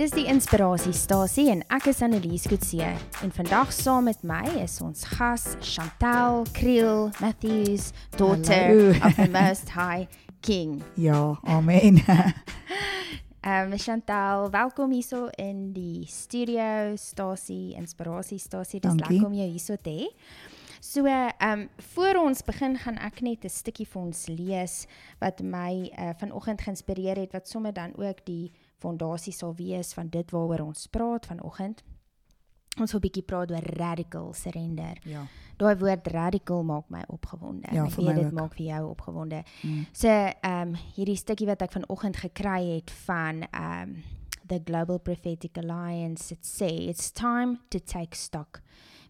Dis die inspirasiestasie en ek is Annelies Kutse en vandag saam met my is ons gas Chantel Kriel Matthews, daughter Hallo. of the Most High King. Ja, amen. Ehm um, Chantel, welkom hierso in die studio stasie, inspirasiestasie. Dis lekker om jou hierso te hê. So, ehm um, voor ons begin gaan ek net 'n stukkie vir ons lees wat my uh, vanoggend geïnspireer het wat sommer dan ook die fondasie sal wees van dit waaroor ons praat vanoggend. Ons wil bietjie praat oor radical surrender. ja. Daai woord radical maak my opgewonde. Ja, ek weet dit ook. maak vir jou opgewonde. Mm. So, ehm um, hierdie stukkie wat ek vanoggend gekry het van ehm um, the Global Prophetic Alliance, it say it's time to take stock.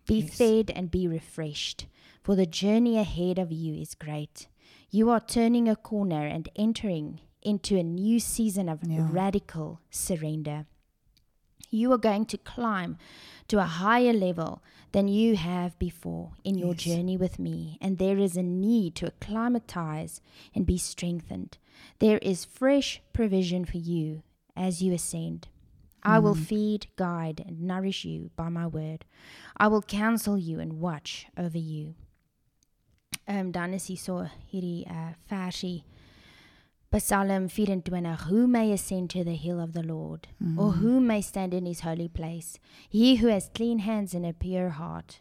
Be Yes. fed and be refreshed, for the journey ahead of you is great. You are turning a corner and entering into a new season of Ja. radical surrender. You are going to climb to a higher level than you have before in your journey with me, and there is a need to acclimatize and be strengthened. There is fresh provision for you as you ascend. I will feed, guide, and nourish you by my word. I will counsel you and watch over you. Um, dan is hier so hierdie uh versie Psalm 24 Who may ascend to the hill of the Lord or who may stand in his holy place he who has clean hands and a pure heart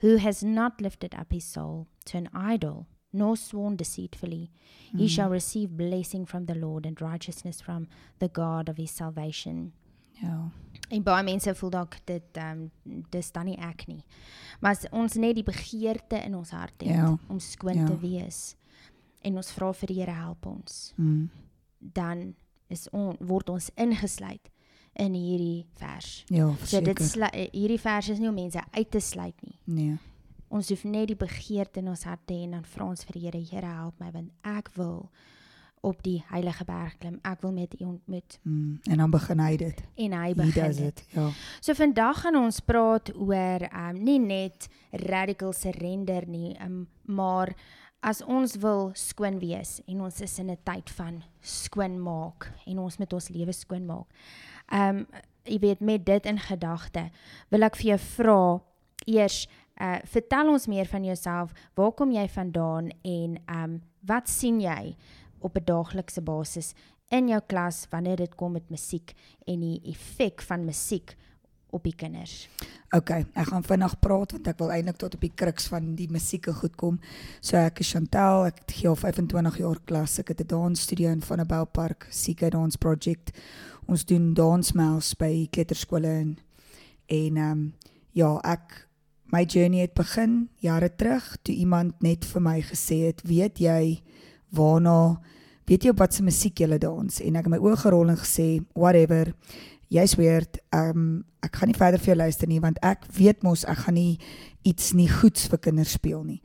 who has not lifted up his soul to an idol nor sworn deceitfully he shall receive blessing from the Lord and righteousness from the God of his salvation Ja. En baie mense voel dalk dit ehm um, dis dan nie ek nie. Maar as ons net die begeerte in ons hart het Ja. om skoon Ja. te wees en ons vra vir die Here help ons, Mm. dan is on, word ons ingesluit in hierdie vers. Ja, So dit verseker. slu- eh, hierdie vers is nie om mense uit te sluit nie. Nee. Ons hoef net die begeerte in ons hart te hê en dan vra ons vir die Here, Here help my want ek wil op die heilige berg klim. Ek wil met U ontmoet Mm. En dan begin hy dit. en hy begin dit. it. Ja. So vandag gaan ons praat oor um nie net radical surrender nie, um, maar as ons wil skoon wees en ons is in 'n tyd van skoon maak en ons met ons lewe skoon maak. Um jy weet met dit in gedagte, wil ek vir jou vra eers uh vertel ons meer van jouself. Waar kom jy vandaan en um wat sien jy op 'n daaglikse basis in jou klas wanneer dit kom met musiek en die effek van musiek op die kinders. OK, ek gaan vinnig praat want ek wil eintlik tot op die kruks van die musieke goed kom. So ek is Chantel, ek gee al 25 jaar klas. Ek het 'n dansstudio in Van der Bouwpark, CK Dance Project. Ons doen dansmails by kleuterskole en en ehm um, ja, ek my journey het begin jare terug toe iemand net vir my gesê het, "Weet jy waarna weet jy op wat se musiek jy dans?" En ek het my oë gerol en gesê, "Whatever. Jy's weird. Ehm um, ek gaan nie verder vir jou luister nie want ek weet mos ek gaan nie iets nie goeds vir kinders speel nie."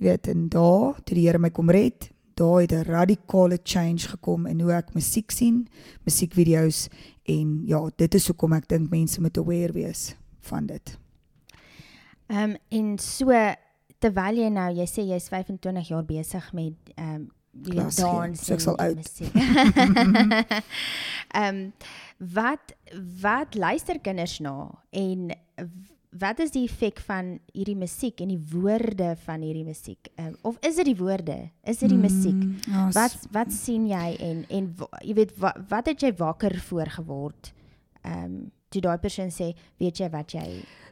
Jy weet, en daar toe die Here my kom red, daar het 'n radikale change gekom in hoe ek musiek sien, musiekvideo's en ja, dit is hoekom ek dink mense moet aware wees van dit. Ehm um, en so terwyl jy nou, jy sê jy's 25 jaar besig met ehm um, dans So ek sal musiek. Ehm um, wat wat luister kinders na en wat is die effek van hierdie musiek en die woorde van hierdie musiek? Um, of is dit die woorde? Is dit die musiek? Mm, ja, Wat wat sien jy en en jy weet wat, wat het jy wakker voor geword? Ehm um, toe daai persoon sê, weet jy wat jy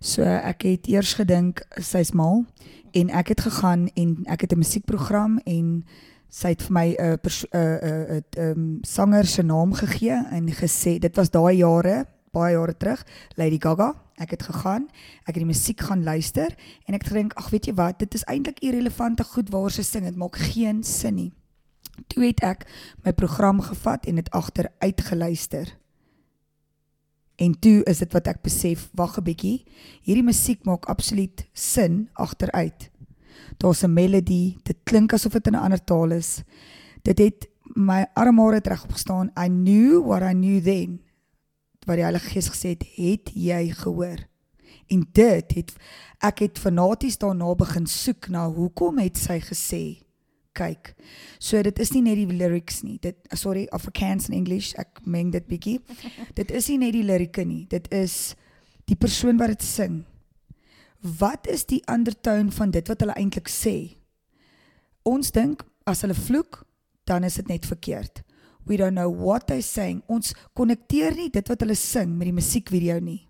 So ek het eers gedink sy's mal en ek het gegaan en ek het 'n musiekprogram en sy het vir my 'n 'n 'n 'n um, sanger se naam gegee en gesê dit was daai jare baie jare terug Lady Gaga. Ek het gegaan ek het die musiek gaan luister en ek gedink ag weet jy wat? Dit is eintlik irrelevante goed waar sy sing. Dit maak geen sin nie. Toe het ek my program gevat en dit agteruit geluister En toe is dit wat ek besef, wag 'n bietjie, hierdie musiek maak absoluut sin agteruit. Daar's 'n melodie, dit klink asof dit in 'n ander taal is. Dit het my armhare regop gestaan. I knew what I knew then. Wat die Heilige Gees gesê het, het jy gehoor? En dit het ek het fanaties daarna begin soek na hoekom het sy gesê kyk. So dit is nie net die lyrics nie. Dit sorry, Afrikaans en English, ek meng dit bietjie. dit is nie net die lirieke nie. Dit is die persoon wat dit sing. Wat is die ondertoon van dit wat hulle eintlik sê? Ons dink as hulle vloek, dan is dit net verkeerd. We don't know what they saying. Ons konnekteer nie dit wat hulle sing met die musiekvideo nie.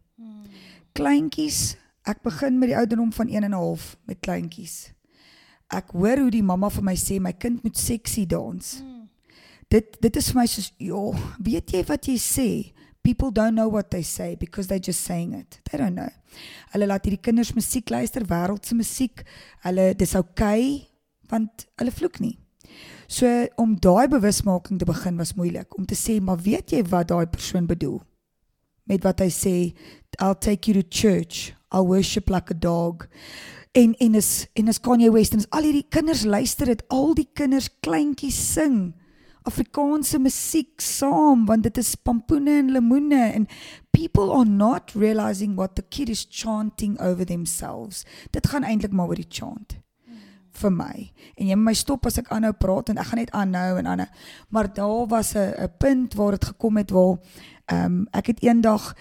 Kleintjies, ek begin met die ouderdom van 1 en 'n half met kleintjies. Ek hoor hoe die mamma vir my sê my kind moet seksie dans. Dit dit is vir my soos, "Jo, weet jy wat jy sê? People don't know what they say because they're just saying it. They don't know." Hulle laat hierdie kinders musiek luister, wêreldse musiek. Hulle dis oukei want hulle vloek nie. So om daai bewusmaking te begin was moeilik om te sê, "Maar weet jy wat daai persoon bedoel?" Met wat hy sê, "I'll take you to church. I'll worship like a dog." en en is en is Kanye West en is al hierdie kinders luister dit al die kinders kleintjies sing Afrikaanse musiek saam want dit is pampoene en lemoene en people are not realizing what the kid is chanting over themselves. Dit gaan eintlik maar oor die chant vir my. En jy moet my stop as ek aanhou praat en ek gaan net aanhou en aanhou. Maar daar was 'n punt waar dit gekom het waar ehm um, ek het eendag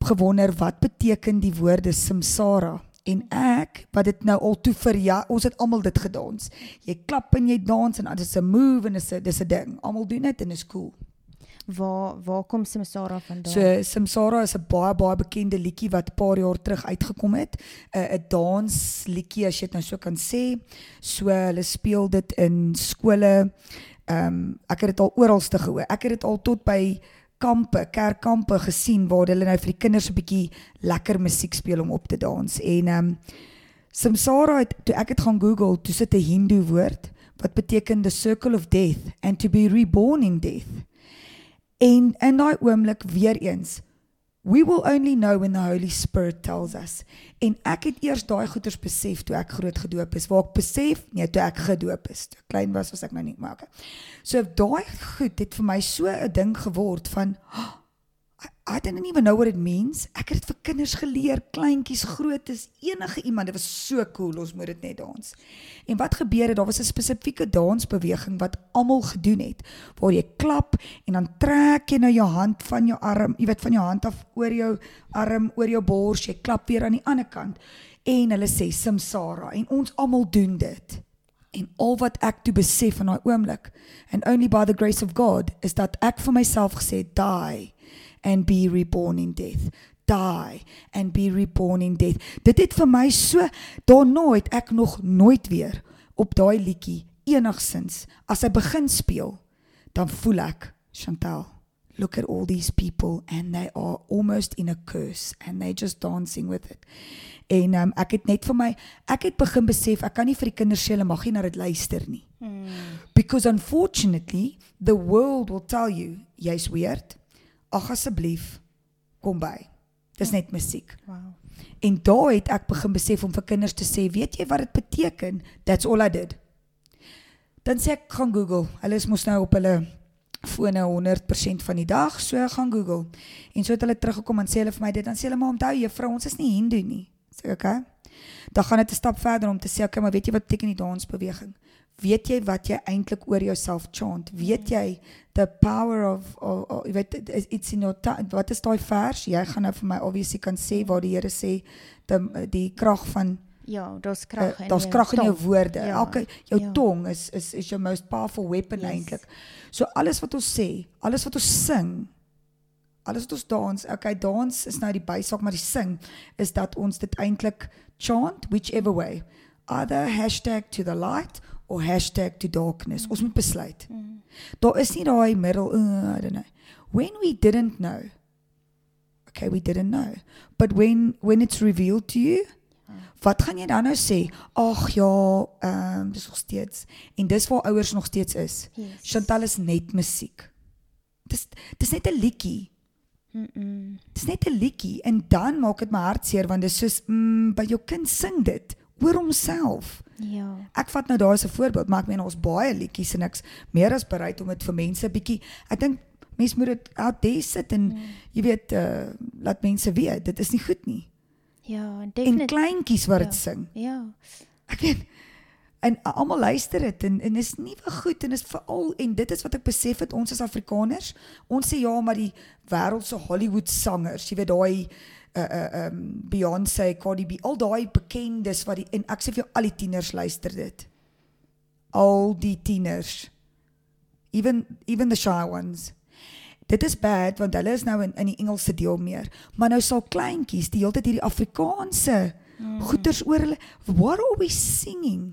gewonder wat beteken die woorde samsara en ek wat dit nou al toe vir ja ons het almal dit gedans. Jy klap en jy dans en dit is 'n move en dit is 'n dis 'n ding. Almal doen dit en is cool. Waar waar kom Samsara vandaan? so Samsara is 'n baie baie bekende liedjie wat 'n paar jaar terug uitgekom het. 'n 'n dans liedjie as jy dit nou so kan sê. So hulle speel dit in skole. Ehm um, ek het dit al oralste gehoor. Ek het dit al tot by kampe, kerkkampe gesien waar hulle nou vir die kinders 'n bietjie lekker musiek speel om op te dans. En ehm um, Samsara het toe ek dit gaan Google, toe sit 'n Hindu woord wat beteken the circle of death and to be reborn in death. En in daai oomblik weer eens We will only know when the Holy Spirit tells us. En ek het eers daai goeters besef toe ek groot gedoop is. Waar ek besef, nee, toe ek gedoop is. Toe klein was was ek nou nie, maar okay. So daai goed het vir my so 'n ding geword van oh, I didn't even know what it means. Ek het dit vir kinders geleer, kleintjies, grootes, enige iemand. Dit was so cool. Ons moet dit net dans. En wat gebeur het? Daar was 'n spesifieke dansbeweging wat almal gedoen het, waar jy klap en dan trek jy nou jou hand van jou arm, jy weet van jou hand af oor jou arm, oor jou bors, jy klap weer aan die ander kant. En hulle sê Samsara en ons almal doen dit. En al wat ek toe besef in daai oomblik, and only by the grace of God, is dat ek vir myself gesê, die and be reborn in death. Die and be reborn in death. Dit het vir my so daarna het ek nog nooit weer op daai liedjie enigsins as hy begin speel dan voel ek Chantal look at all these people and they are almost in a curse and they just dancing with it. En um, ek het net vir my ek het begin besef ek kan nie vir die kinders sê hulle mag nie na dit luister nie. Hmm. because unfortunately the world will tell you jy's weird ag asseblief kom by. Dis net musiek. Wow. En daar het ek begin besef om vir kinders te sê, weet jy wat dit beteken? That's all I did. Dan sê ek gaan Google. Hulle is mos nou op hulle fone 100% van die dag, so gaan Google. En so het hulle teruggekom en sê hulle vir my dit, dan sê hulle maar onthou juffrou, ons is nie Hindu nie. Sê ek, okay. Dan gaan dit 'n stap verder om te sê, okay, maar weet jy wat beteken die dansbeweging? Weet jy wat jy eintlik oor jouself chant? Weet jy the power of of jy weet it's in your wat is daai vers? Jy gaan nou vir my obviously kan sê waar die Here sê die die krag van Ja, daar's krag uh, in daar's krag in jou woorde. Ja, Elke jou ja. tong is is is your most powerful weapon Yes. eintlik. So alles wat ons sê, alles wat ons sing, alles wat ons dans, okay, dans is nou die bysaak, maar die sing is dat ons dit eintlik chant whichever way. Either hashtag to the light or hashtag to darkness. Ons moet besluit. Daar is nie daai middel, uh, I don't know. When we didn't know. Okay, we didn't know. But when when it's revealed to you, wat gaan jy dan nou sê? Ag ja, ehm um, dis nog steeds en dis waar ouers nog steeds is. Yes. Chantal is net musiek. Dis dis net 'n liedjie. Mm -mm. Dis net 'n liedjie en dan maak dit my hart seer want dis soos mm, by jou kind sing dit oor homself. Ja. Ek vat nou daar as 'n voorbeeld, maar ek meen ons baie liedjies en ek's meer as bereid om dit vir mense bietjie ek dink mense moet dit out there sit en Mm. jy weet uh, laat mense weet dit is nie goed nie. Ja, En definitief. kleintjies wat dit Ja. sing. Ja. Ek weet En almal luister dit en en is nuwe goed en is veral en dit is wat ek besef het ons as Afrikaners. Ons sê ja, maar die wêreld se Hollywood sangers, jy weet daai uh uh um Beyoncé, Cardi B, al daai bekendes wat die en ek sê vir jou al die tieners luister dit. Al die tieners. Even even the shy ones. Dit is bad want hulle is nou in in die Engelse deel meer. Maar nou sal kleintjies die hele tyd hierdie Afrikaanse mm. goeters oor hulle. What are we singing?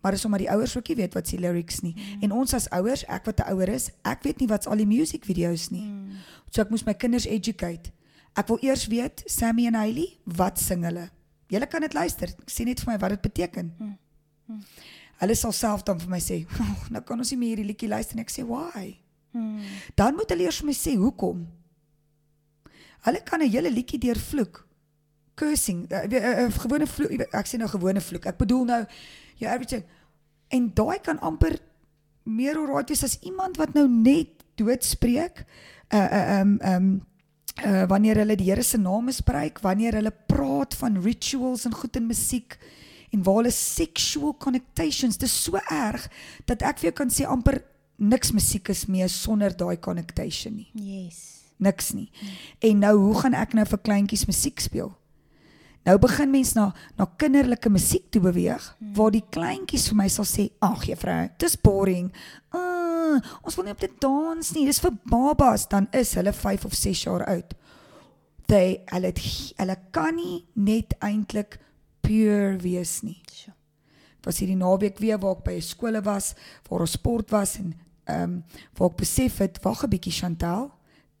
Maar dis omdat die ouers ook nie weet wat se lyrics nie. Mm. En ons as ouers, ek wat 'n ouer is, ek weet nie wat's al die music video's nie. Mm. So ek moes my kinders educate. Ek wil eers weet Sammy en Hailey, wat sing hulle? Julle kan dit luister. Sê net vir my wat dit beteken. Mm. Mm. Hulle sal self dan vir my sê, oh, "Nou kan ons nie meer hierdie liedjie luister nie." Ek sê, "Why?" Mm. Dan moet hulle eers vir my sê hoekom. Hulle kan 'n hele liedjie deur vloek. Cursing, uh, uh, uh, gewone vloek, ek sê nou gewone vloek. Ek bedoel nou jou average en daai kan amper meer alright wees as iemand wat nou net doodspreek. Uh uh um um uh wanneer hulle die Here se naam misbruik, wanneer hulle praat van rituals en goed in musiek en waar hulle sexual connotations, dis so erg dat ek vir jou kan sê amper niks musiek is meer sonder daai connotation nie. Yes. Niks nie. En nou hoe gaan ek nou vir kleintjies musiek speel? Nou begin mense na na kinderlike musiek toe beweeg waar die kleintjies vir my sal sê, "Ag juffrou, dis boring. Uh, ons wil nie op dit dans nie. Dis vir babas." Dan is hulle 5 of 6 jaar oud. They hulle het hulle kan nie net eintlik pure wees nie Sure. was hierdie naweek weer waar ek by 'n skole was waar ons sport was en ehm um, waar ek besef het wag 'n bietjie Chantel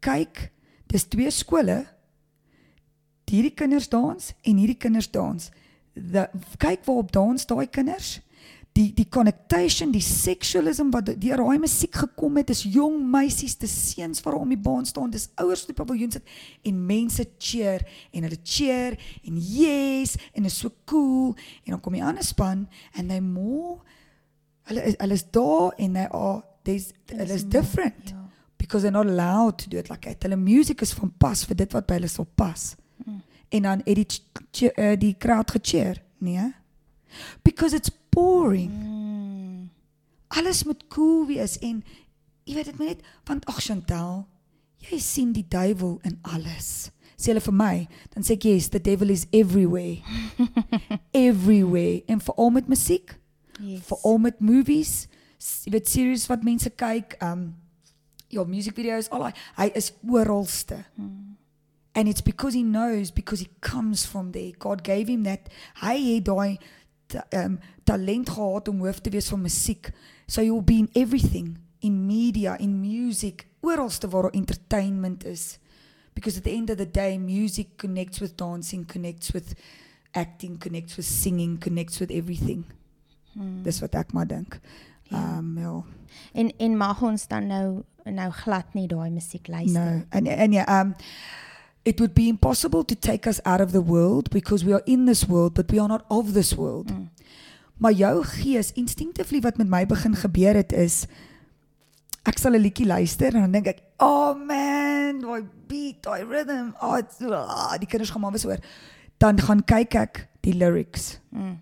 kyk dis twee skole hierdie kinders dans en hierdie kinders dans the, kyk waar op dans daai kinders die die connotation die sexualism wat deur daai musiek gekom het is jong meisies dis seuns wat om die baan staan dis ouers wat die paviljoen sit en mense cheer en hulle cheer en yes en is so cool en dan kom die ander span and they more hulle is hulle is daar en they are there's hulle is different Ja. because they're not allowed to do it like that. Hulle musiek is van pas vir dit wat by hulle sal pas. Mm. En dan het die uh, die crowd gecheer, nee? Because it's boring. Mm. Alles moet cool wees en jy weet dit moet net want ag Chantel, jy sien die duiwel in alles. Sê hulle vir my, dan sê ek yes, the devil is everywhere. everywhere. En veral met musiek, Yes. veral met movies, jy weet series wat mense kyk, um ja, music videos, al daai. Hy is oralste. And it's because he knows because he comes from there. God gave him that. Hy het daai um talent gehad om hoof te wees van musiek. So you'll be in everything, in media, in music, oralste waar entertainment is. Because at the end of the day, music connects with dancing, connects with acting, connects with singing, connects with everything. Mm. Dis wat ek maar dink. Ja. Um ja. En en mag ons dan nou nou glad nie daai musiek luister. No, and and yeah, um, it would be impossible to take us out of the world because we are in this world, but we are not of this world. Mm. Maar jou gees, instinctively wat met my begin gebeur het is ek sal 'n liedjie luister en dan dink ek, "Oh man, daai beat, daai rhythm, oh, it's, ah, die kinders gaan maar weer oor." Dan gaan kyk ek die lyrics. Mm.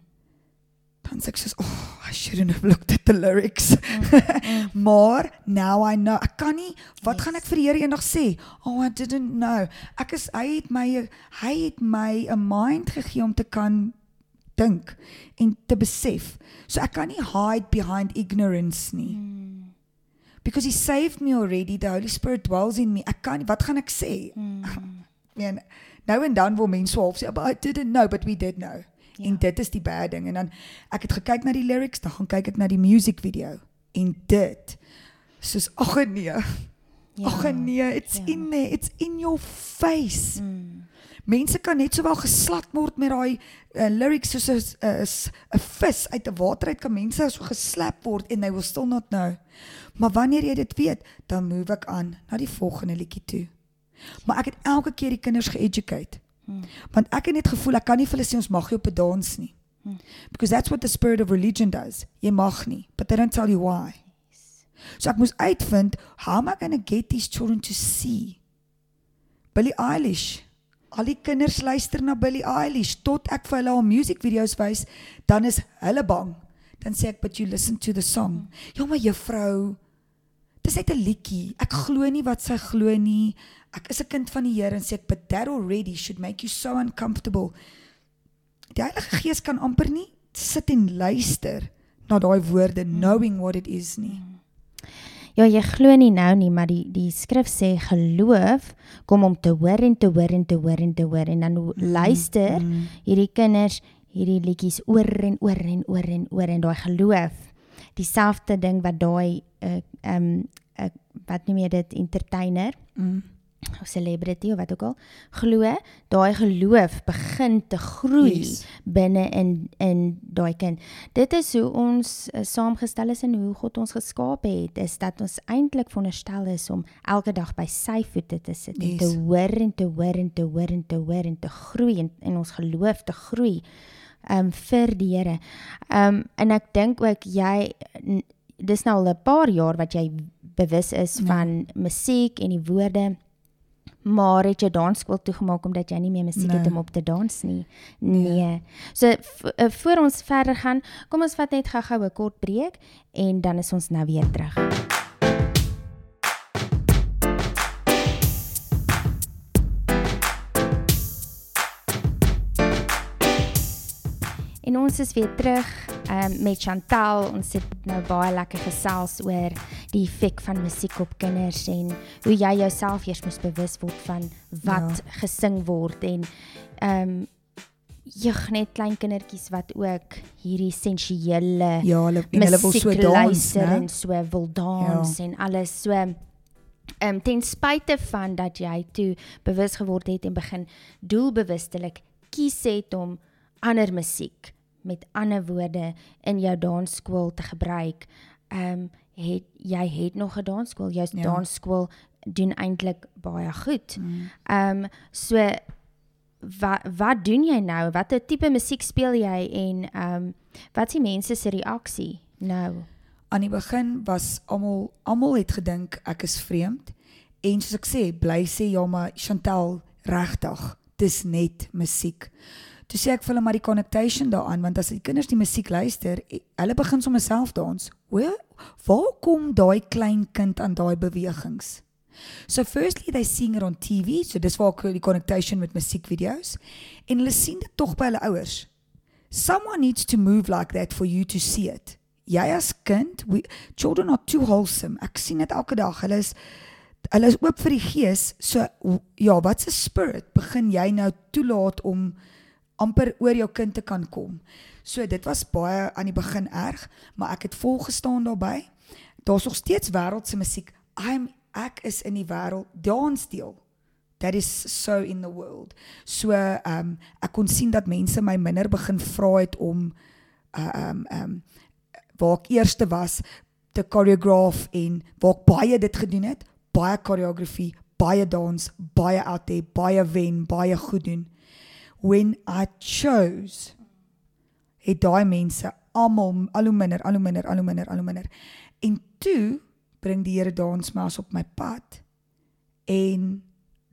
Dan sê ek soos, "Oh, I shouldn't have looked at the lyrics." Mm. Maar now I know. Ek kan nie wat Yes. gaan ek vir die Here eendag sê? Oh, I didn't know. Ek is hy het my hy het my 'n mind gegee om te kan dink en te besef. So ek kan nie hide behind ignorance nie. Mm. Because he saved me already. The Holy Spirit dwells in me. Ek kan wat gaan ek sê? Mm. En nou en dan wil mense half sê, "But I didn't know, but we did know." Ja. En dit is die bad ding. En dan ek het gekyk na die lyrics, dan gaan kyk ek na die music video. En dit soos ag nee. Ag nee, it's Ja. in there. It's in your face. Mm. Mense kan net sowel geslat word met daai uh, lyrics soos 'n 'n vis uit 'n water uit kan mense so geslap word en they will still not know. Maar wanneer jy dit weet, dan move ek aan na die volgende liedjie toe. Maar ek het elke keer die kinders geeducate. Mm. Want ek het net gevoel ek kan nie vir hulle sê ons mag nie op 'n dans nie. Hmm. Because that's what the spirit of religion does. Jy mag nie, but they don't tell you why. So ek moes uitvind how am I going to get these children to see? Billie Eilish. al die kinders luister na Billie Eilish tot ek vir hulle al musiekvideo's wys, dan is hulle bang. Dan sê ek, "But you listen to the song." Ja, maar juffrou, dis net 'n liedjie. Ek glo nie wat sy glo nie. Ek is 'n kind van die Here en sê ek, "But that already should make you so uncomfortable." Die Heilige Gees kan amper nie sit en luister na daai woorde knowing what it is nie. Ja, jy glo nie nou nie, maar die die skrif sê geloof kom om te hoor en te hoor en te hoor en te hoor en dan luister Mm. hierdie kinders hierdie liedjies oor en oor en oor en oor en daai geloof. Dieselfde ding wat daai uh, um uh, wat noem jy dit entertainer Mm. of celebrity of wat ook al glo, daai geloof begin te groei Yes. binne in in daai kind. Dit is hoe ons uh, saamgestel is en hoe God ons geskaap het, is dat ons eintlik veronderstel is om elke dag by sy voete te sit en Yes. te hoor en te hoor en te hoor en te hoor en te groei en in ons geloof te groei um vir die Here. Um en ek dink ook jy dis nou al 'n paar jaar wat jy bewus is Ja. van musiek en die woorde maar het jy dansskool toegemaak omdat jy nie meer musiek het Nee. om op te dans nie. Nee. So v, uh, voor ons verder gaan, kom ons vat net gou-gou 'n kort breek en dan is ons nou weer terug. Ons is weer terug um, met Chantal. Ons het nou baie lekker gesels oor die effek van musiek op kinders en hoe jy jouself eers moet bewus word van wat ja. gesing word en ehm um, jog net klein kindertjies wat ook hierdie sensuele Ja, hulle en hulle wil so dans, né? en so wil dans ja. en alles so ehm um, ten spyte van dat jy toe bewus geword het en begin doelbewustelik kies het om ander musiek met ander woorde in jou dansskool te gebruik. Ehm um, het jy het nog 'n dansskool. Jou Ja. dansskool doen eintlik baie goed. Mm. Ehm um, so wat wat doen jy nou? Watter tipe musiek speel jy en ehm um, wat is die mense se reaksie nou? Aan die begin was almal almal het gedink ek is vreemd en soos ek sê, bly sê ja maar Chantel regtig, dis net musiek. Toe sê ek vir hulle maar die connotation daaraan want as die kinders die musiek luister, eh, hulle begin sommer self dans. Waar waar kom daai klein kind aan daai bewegings? So firstly they sing it on TV, so dis waar die connotation met musiekvideo's en hulle sien dit tog by hulle ouers. Someone needs to move like that for you to see it. Jy as kind, we, children are too wholesome. Ek sien dit elke dag. Hulle is hulle is oop vir die gees. So ja, wat's 'n spirit begin jy nou toelaat om amper oor jou kind te kan kom. So dit was baie aan die begin erg, maar ek het volgestaan daarbey. Daar's nog steeds wêreldse musiek. I'm ek is in die wêreld dansdeel. That is so in the world. So ehm um, ek kon sien dat mense my minder begin vra het om uh, ehm um, ehm um, waar ek eerste was te choreograph en waar ek baie dit gedoen het, baie choreografie, baie dans, baie out there, baie wen, baie goed doen. When I chose het daai mense almal al hoe minder, al hoe minder, al hoe minder, al hoe minder. En toe bring die Here dans my as op my pad. En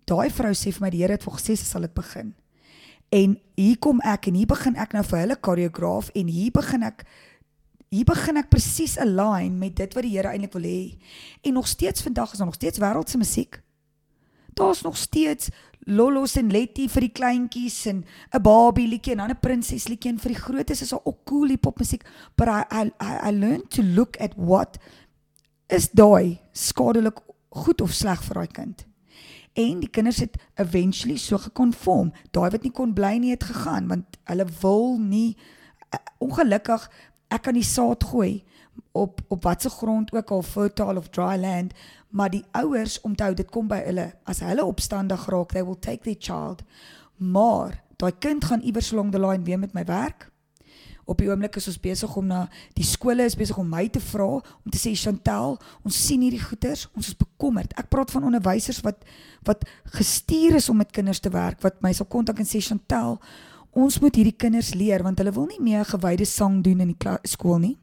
daai vrou sê vir my die Here het vir gesê sy sal dit begin. En hier kom ek en hier begin ek nou vir hulle koreograaf en hier begin ek hier begin ek presies align met dit wat die Here eintlik wil hê. En nog steeds vandag is daar nog steeds wêreldse musiek. Daar's nog steeds Lollos en Letty vir die kleintjies en 'n Barbie liedjie en dan 'n prinses liedjie en vir die grootes is daar ook cool hip-hop musiek, but I I I, I learned to look at what is daai skadelik goed of sleg vir daai kind. En die kinders het eventually so gekonform. Daai wat nie kon bly nie het gegaan want hulle wil nie uh, ongelukkig ek kan die saad gooi op op watse grond ook al fertile of dry land, maar die ouers onthou dit kom by hulle. As hulle opstandig raak, they will take their child. Maar daai kind gaan iewers along the line weer met my werk. Op die oomblik is ons besig om na die skole is besig om my te vra om te sê Chantel, ons sien hierdie goeters, ons is bekommerd. Ek praat van onderwysers wat wat gestuur is om met kinders te werk wat my sal kontak en sê Chantel, ons moet hierdie kinders leer want hulle wil nie meer gewyde sang doen in die skool nie.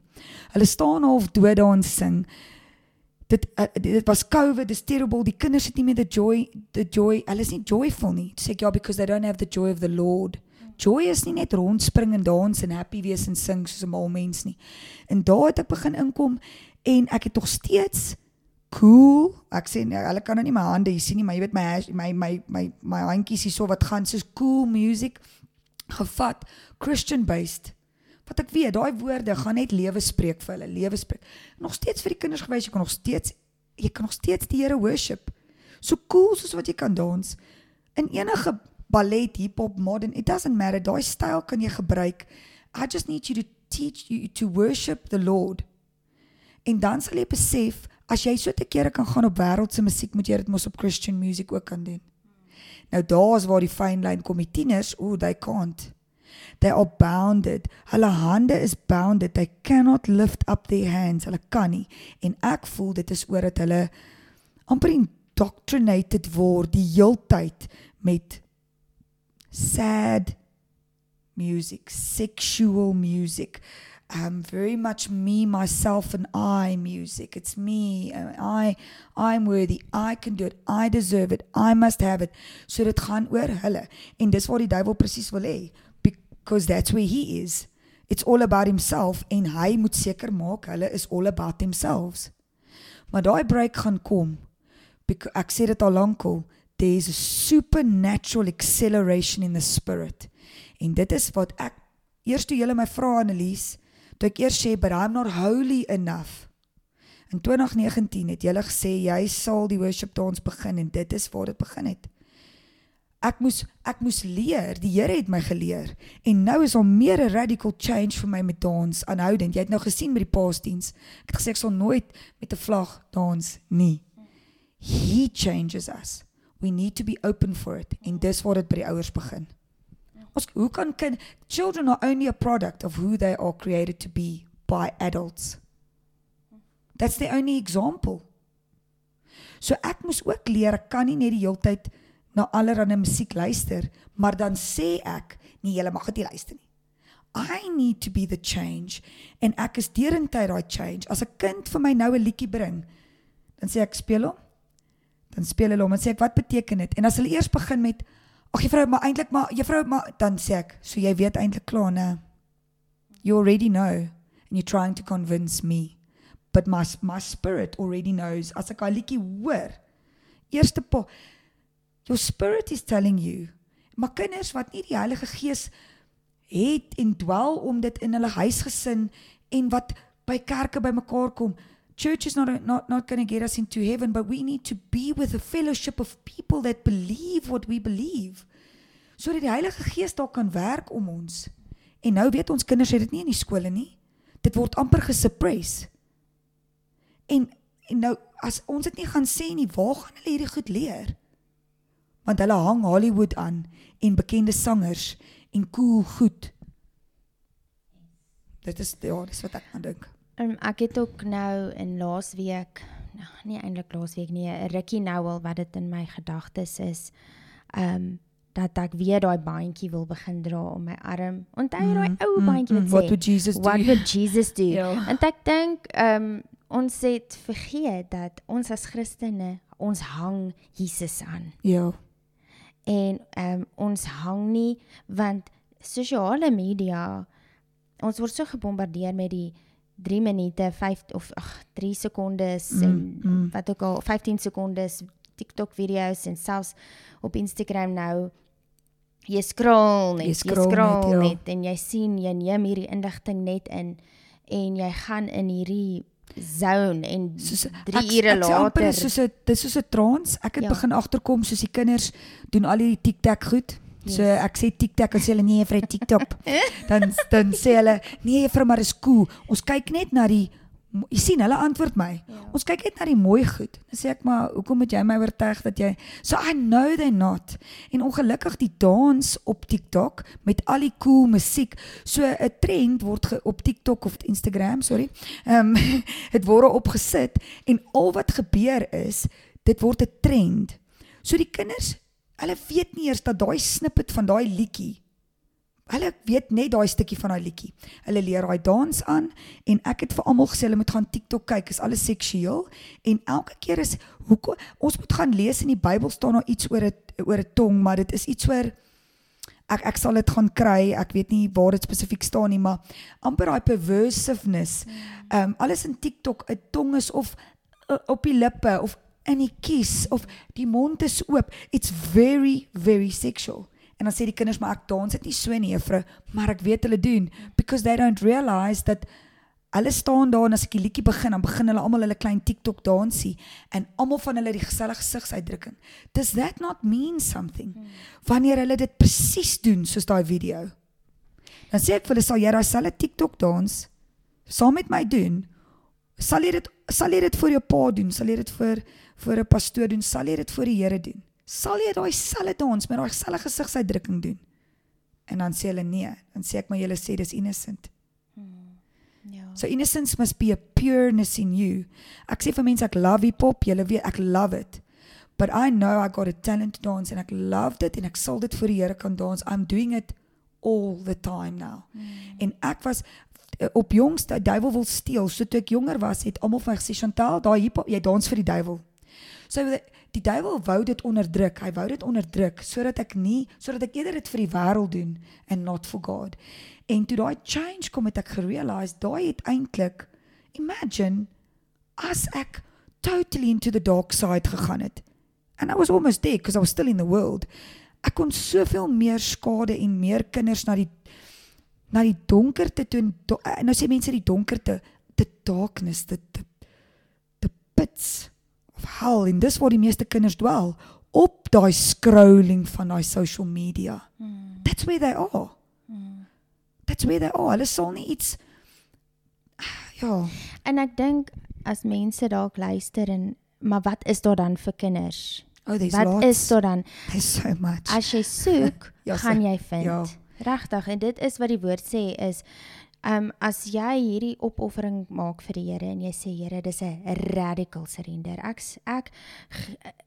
Hulle staan half dood daar en sing. dit uh, dit was COVID, dis terrible. Die kinders het nie meer the joy the joy. Hulle is nie joyful nie. Sê ek ja because they don't have the joy of the Lord. Joy is nie net rondspring en dans en happy wees en sing soos 'n mal mens nie. En daar het ek begin inkom en ek het nog steeds cool. Ek sê nee, hulle kan nou nie my hande hier sien nie, maar jy weet my my my my my handjies hier so wat gaan soos cool music gevat, Christian based. Wat ek weet, daai woorde gaan net lewe spreek vir hulle, lewe spreek. Nog steeds vir die kinders gewys, jy kan nog steeds jy kan nog steeds die Here worship. So cool soos wat jy kan dans in enige ballet, hip-hop, modern, it doesn't matter. Daai styl kan jy gebruik. I just need you to teach you to worship the Lord. En dan sal jy besef as jy so te kere kan gaan op wêreldse musiek, moet jy dit mos op Christian music ook kan doen. Nou daar's waar die fyn lyn kom. Die tieners, ooh, they can't. They are bounded. Hulle hande is bounded. They cannot lift up their hands. Hulle kan nie. En ek voel dit is oor dat hulle amper indoctrinated word die heeltyd met sad music, sexual music, um, very much me, myself, and I music. It's me, I, I'm worthy, I can do it, I deserve it, I must have it. So dit gaan oor hulle. En dis waar die duiwel presies wil hê, because that's where he is. It's all about himself en hy moet seker maak hulle is all about themselves. Maar daai break gaan kom. Ek sê dit al lankal, there's a supernatural acceleration in the spirit. En dit is wat ek eers toe julle my vra Annelies, toe ek eers sê but I'm not holy enough. In 2019 het julle gesê jy sal die worship dans begin en dit is waar dit begin het. Ek moes ek moes leer, die Here het my geleer en nou is al meer 'n radical change vir my met dans aanhoudend. Jy het nou gesien met die paasdiens. Ek het gesê ek sal nooit met 'n vlag dans nie. He changes us we need to be open for it en dis waar dit by die ouers begin. Ons hoe kan kind children are only a product of who they are created to be by adults. That's the only example. So ek moes ook leer ek kan nie net die hele tyd na allerlei musiek luister, maar dan sê ek nee, jy mag dit nie luister nie. I need to be the change en ek is deurentyd daai change. As 'n kind vir my nou 'n liedjie bring, dan sê ek speel hom dan speel hulle hom en sê ek wat beteken dit? En as hulle eers begin met ag juffrou, maar eintlik maar juffrou, maar dan sê ek, so jy weet eintlik klaar, né? You already know and you're trying to convince me. But my my spirit already knows as ek al liedjie hoor. Eerste pa Your spirit is telling you. Maar kinders wat nie die Heilige Gees het en dwel om dit in hulle huisgesin en wat by kerke bymekaar kom, church is not a, not not going to get us into heaven but we need to be with a fellowship of people that believe what we believe sodat die Heilige Gees daar kan werk om ons. En nou weet ons kinders het dit nie in die skole nie. Dit word amper gesuppress. En en nou as ons dit nie gaan sê nie waar gaan hulle hierdie goed leer want hulle hang Hollywood aan en bekende sangers en cool goed dit is ja dis wat ek aan dink Um, ek het ook nou in laasweek, nou, nie eintlik laasweek nie, 'n rukkie nou al wat dit in my gedagtes is, um dat ek weer daai bandjie wil begin dra om my arm. Onthou jy daai mm, ou mm, bandjie wat mm, sê What would Jesus do? What would Jesus do? ja. En ek dink um ons het vergeet dat ons as Christene ons hang Jesus aan. Ja. En um ons hang nie want sosiale media ons word so gebombardeer met die 3 minute 5 of ag 3 sekondes mm, en mm. wat ook al 15 sekondes TikTok video's en selfs op Instagram nou jy scroll net jy scroll, jy scroll net, ja. net en jy sien jy neem hierdie inligting net in en jy gaan in hierdie zone en 3 ure later soos 'n dis soos 'n trance ek het ja. begin agterkom soos die kinders doen al hierdie TikTok goed Yes. So ek sê TikTok en sê hulle nee vir TikTok. dan dan sê hulle nee vir maar is cool. Ons kyk net na die jy sien hulle antwoord my. Ja. Ons kyk net na die mooi goed. Dan sê ek maar hoekom moet jy my oortuig dat jy So I know they not. En ongelukkig die dans op TikTok met al die cool musiek. So 'n trend word op TikTok of Instagram, sorry. Ehm um, dit word opgesit en al wat gebeur is dit word 'n trend. So die kinders Hulle weet nie eers dat daai snippet van daai liedjie Hulle weet net daai stukkie van daai liedjie. Hulle leer daai dans aan en ek het vir almal gesê hulle moet gaan TikTok kyk, is alles seksueel en elke keer is hoekom ons moet gaan lees in die Bybel staan daar iets oor 'n oor 'n tong, maar dit is iets oor ek ek sal dit gaan kry. Ek weet nie waar dit spesifiek staan nie, maar amper daai perversiveness. Ehm um, alles in TikTok, 'n tong is of uh, op die lippe of in die kies of die mond is oop. It's very very sexual. En dan sê die kinders maar ek dans dit nie so nie, juffrou, maar ek weet hulle doen because they don't realize that hulle staan daar en as ek die liedjie begin, dan begin hulle almal hulle klein TikTok dansie en almal van hulle die gesellige gesigsuitdrukking. Does that not mean something? Wanneer hulle dit presies doen soos daai video. Dan sê ek vir hulle sal jy daai selfe TikTok dans saam met my doen? Sal jy dit sal jy dit vir jou pa doen? Sal jy dit vir vir 'n pastoor doen? Sal jy dit vir die Here doen? Sal jy daai selfe dans met daai selfe gesigsuitdrukking doen? En dan sê hulle nee. Dan sê ek maar julle sê dis innocent. Ja. So innocence must be a pureness in you. Ek sê vir mense ek love hip hop, julle weet ek love it. But I know I got a talent to dance and ek love dit en ek sal dit vir die Here kan dans. I'm doing it all the time now. Mm. En ek was eh, op jongste duiwel wil steel. So toe ek jonger was, het almal vir my gesê Chantal, daai hip hop, jy dans vir die duiwel. So die, duiwel wou dit onderdruk. Hy wou dit onderdruk sodat ek nie sodat ek eerder dit vir die wêreld doen and not for God. En toe daai change kom het ek gerealize daai het eintlik imagine as ek totally into the dark side gegaan het. And I was almost there because I was still in the world. Ek kon soveel meer skade en meer kinders na die na die donkerte toe do, nou sê mense die donkerte the darkness the the, of hell en dis waar die meeste kinders dwel op daai scrolling van daai social media. Mm. That's where they are. Mm. That's where they are. Hulle sal nie iets ja, En ek dink as mense dalk luister en maar wat is daar dan vir kinders? oh there's wat lots. is daar dan? there's so much. As jy soek, Ja, gaan jy vind. ja. Regtig en dit is wat die woord sê is um, as jy hierdie opoffering maak vir die Here en jy sê Here dis 'n radical surrender. Ek ek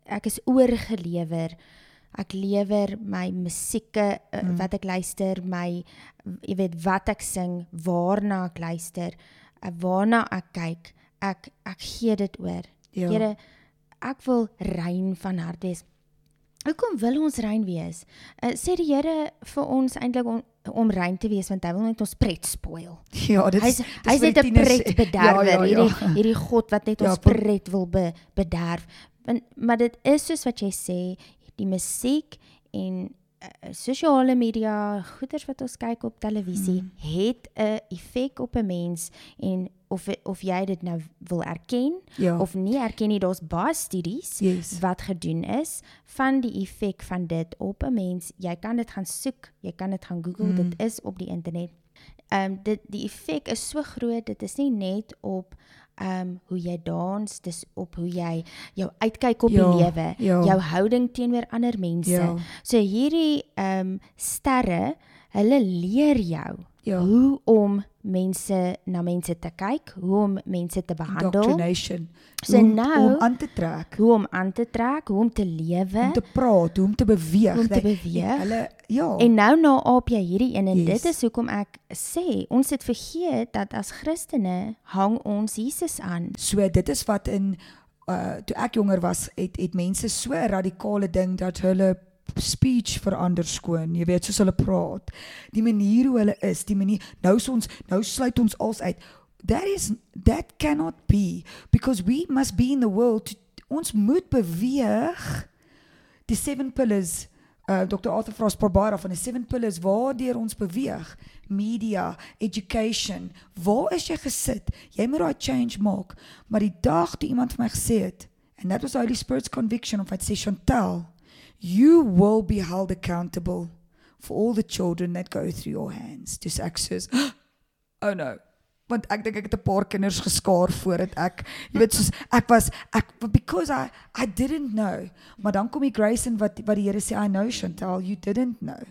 ek is oorgelewer. Ek lewer my musieke uh, Mm. wat ek luister, my jy weet wat ek sing, waarna ek luister, uh, waarna ek kyk. Ek ek gee dit oor. ja. Here, ek wil rein van hart wees. Hoekom wil ons rein wees? Uh, sê die Here vir ons eintlik om om rein te wees want hy wil net ons pret spoil. ja, dit is hy's net die 'n pret bederwer, Ja, ja, ja. hierdie hierdie God wat net Ja, ons pret wil be, bederf. Want maar dit is soos wat jy sê, die musiek en sosiale media, goeders wat ons kyk op televisie, Mm. het 'n effek op 'n mens en of of jy dit nou wil erken ja. of nie erken nie, daar's baie studies yes. wat gedoen is van die effek van dit op 'n mens. Jy kan dit gaan soek, jy kan dit gaan Google, Mm. dit is op die internet. Ehm um, dit die effek is so groot, dit is nie net op ehm um, hoe jy dans, dis op hoe jy jou uitkyk op Ja, die lewe, ja. jou houding teenoor ander mense. Ja. So hierdie ehm um, sterre, hulle leer jou Ja. hoe om mense na mense te kyk, hoe om mense te behandel, Indoctrination. So hoe, om- nou- hoe om aan te trek, hoe om aan te trek, hoe om te lewe. om te praat, hoe om te beweeg. Hoe om te beweeg. Hulle ja. En nou nou aap jy hierdie een en Yes. dit is hoekom ek sê ons het vergeet dat as Christene hang ons Jesus aan. So dit is wat in uh toe ek jonger was, het het mense so 'n radikale ding dat hulle speech verander skoon. Jy weet soos hulle praat. Die manier hoe hulle is, die manier nou is ons nou sluit ons als uit. That is that cannot be because we must be in the world to, ons moet beweeg die seven pillars uh Dr Arthur Frost Barbara van die seven pillars waardeur ons beweeg media education waar is jy gesit jy moet daai change maak maar die dag toe iemand vir my gesê het and that was the Holy Spirit's conviction of I'd say Chantal you will be held accountable for all the children that go through your hands. Dis ek sê oh no. Want ek dink ek het 'n paar kinders geskaar voordat ek jy weet soos ek was ek because I I didn't know maar dan kom die grace in wat wat die Here sê I know Chantal you didn't know.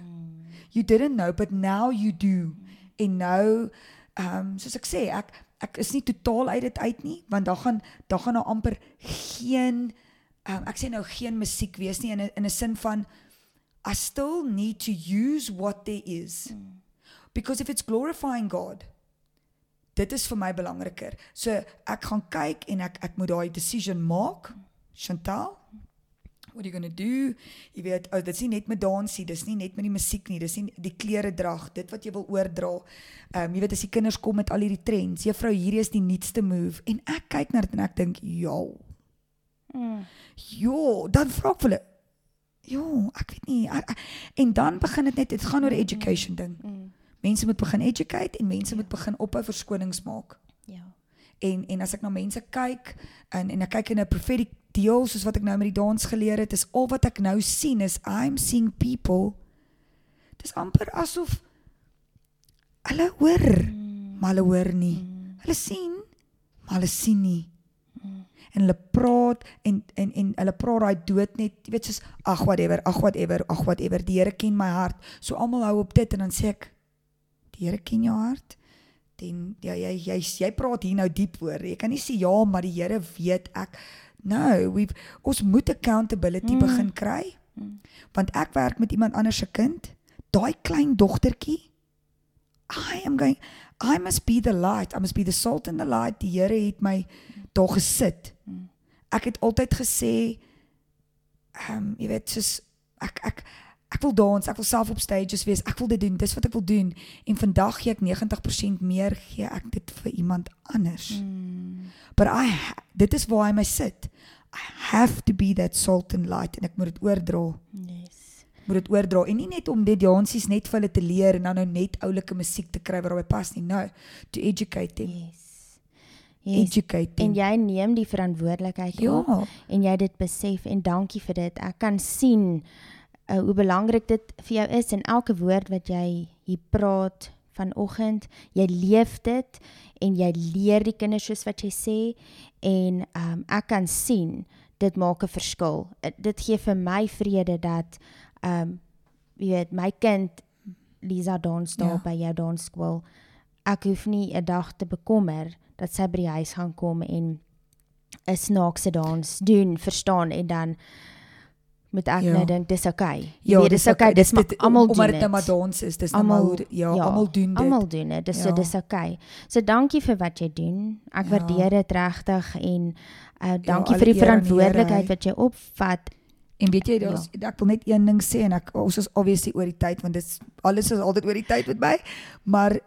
You didn't know but now you do. En nou ehm um, soos ek sê ek ek is nie totaal uit dit uit nie want dan gaan dan gaan nou amper geen um, ek sê nou geen musiek wees nie in 'n in 'n sin van I still need to use what there is Because if it's glorifying God, dit is vir my belangriker. So ek gaan kyk en ek ek moet daai decision maak. Chantal, what are you going to do? Jy weet, oh, dit is nie net met dansie, dis nie net met die musiek nie, dis nie die klere drag, dit wat jy wil oordra. Ehm um, jy weet as die kinders kom met al hierdie trends, juffrou, hierdie is die nuutste move en ek kyk na dit en ek dink, "Ja, Mm. Jo, dan vra ek vir hulle. Jo, ek weet nie. Ek, en dan begin dit net, dit gaan oor 'n education ding. Mm. Mense moet begin educate en mense moet begin ophou verskonings maak. Ja. En en as ek na mense kyk en en ek kyk in 'n prophetic deel soos wat ek nou met die dans geleer het, is al wat ek nou sien is I'm seeing people. Dis amper asof hulle hoor, Mm. maar hulle hoor nie. Mm. Hulle sien, maar hulle sien nie. Mm. en hulle praat en en en hulle praat daai dood net, jy weet soos ag whatever, ag whatever, ag whatever. Die Here ken my hart. So almal hou op dit en dan sê ek die Here ken jou hart. Dan ja jy jy jy praat hier nou diep hoor. Jy kan nie sê ja, maar die Here weet ek No, we ons moet accountability mm. begin kry. Mm. Want ek werk met iemand anders se kind. Daai klein dogtertjie I am going I must be the light. I must be the salt and the light. Die Here het my daar gesit. Mm. Ek het altyd gesê ehm um, jy weet soos ek ek ek wil dans, ek wil self op stages wees. Ek wil dit doen. Dis wat ek wil doen. En vandag gee ek 90% meer gee ek dit vir iemand anders. Mm. But I dit is waar hy my sit. I have to be that salt and light en ek moet dit oordra Yes. moet dit oordra en nie net om dit dansies net vir hulle te leer en dan nou net oulike musiek te kry wat daarbey pas nie. No, to educate them. Yes. Yes. Educate them. En jy neem die verantwoordelikheid ja, op en jy dit besef en dankie vir dit. Ek kan sien uh, hoe belangrik dit vir jou is en elke woord wat jy hier praat vanoggend, jy leef dit en jy leer die kinders soos wat jy sê en um, ek kan sien dit maak 'n verskil. Uh, dit gee vir my vrede dat um, jy weet my kind Lisa dans daar Ja. by jou dansskool. Ek hoef nie 'n dag te bekommer dat sy by die huis gaan kom en 'n snaakse dans doen, verstaan en dan moet ek Ja. nou dink dis oukei. Okay. ja, weet, dis oukei, dis maar dit- almal doen omdat dit. dit nou maar dans is. Dis nou maar dit- ja, ja, almal doen dit. Almal doen dit. Dis so Ja. dis oukei. Okay. So dankie vir wat jy doen. Ek Ja. waardeer dit regtig en uh dankie alle vir die verantwoordelikheid wat jy opvat. En weet jy, Ja. daar's ek wil net een ding sê en ek ons is obviously oor die tyd want dit alles is altyd oor die tyd met my, maar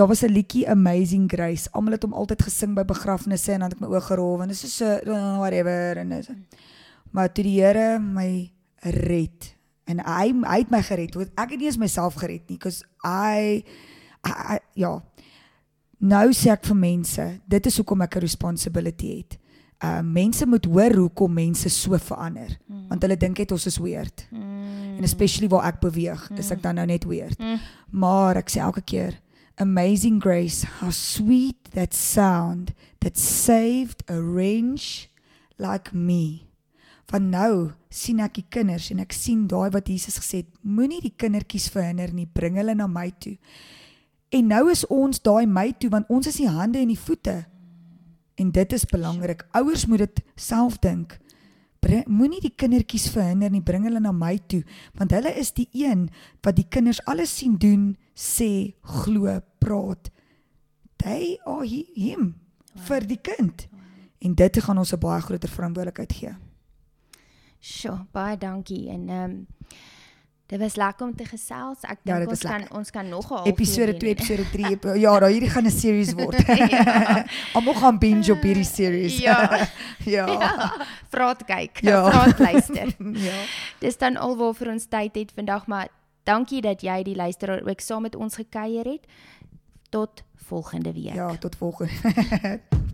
daar was 'n liedjie Amazing Grace. Almal het hom altyd gesing by begrafnisse en dan het ek my oë gerol en dit is so uh, whatever en dis. Maar toe die Here my red en hy hy het my gered. want Ek het nie eens myself gered nie because I, I, I ja. Nou sê ek vir mense, dit is hoekom ek 'n responsibility het. Uh mense moet hoor hoekom mense so verander Mm. want hulle dink net ons is weird. Mm. En especially waar ek beweeg, is ek dan nou net weird. Mm. Maar ek sê elke keer, amazing grace, how sweet that sound that saved a wrench like me. Van nou sien ek die kinders en ek sien daai wat Jesus gesê het, moenie die kindertjies verhinder nie, bring hulle na my toe. En nou is ons daai my toe want ons is die hande en die voete. En dit is belangrik. Ouers moet dit self dink. Moenie die kindertjies verhinder nie, bring hulle na my toe, want hulle is die een wat die kinders alles sien doen, sê, glo, praat. They are he, him wow. vir die kind. Wow. En dit gaan ons 'n baie groter verantwoordelikheid gee. Sjoe, baie dankie en ehm um, dit was lekker om te gesels. Ek Ja, dink dit ons was kan lekker. ons kan nog 'n Episode doen. 2, episode 3. Ja, daai hierdie gaan 'n series word. Ja. Almal gaan binge op hierdie series. Ja. ja. Ja. Vraat kyk, Ja. vraat luister. ja. Dis dan alwaar ons tyd het vandag, maar dankie dat jy die luisteraar ook saam met ons gekuier het. Tot volgende week. Ja, tot volgende.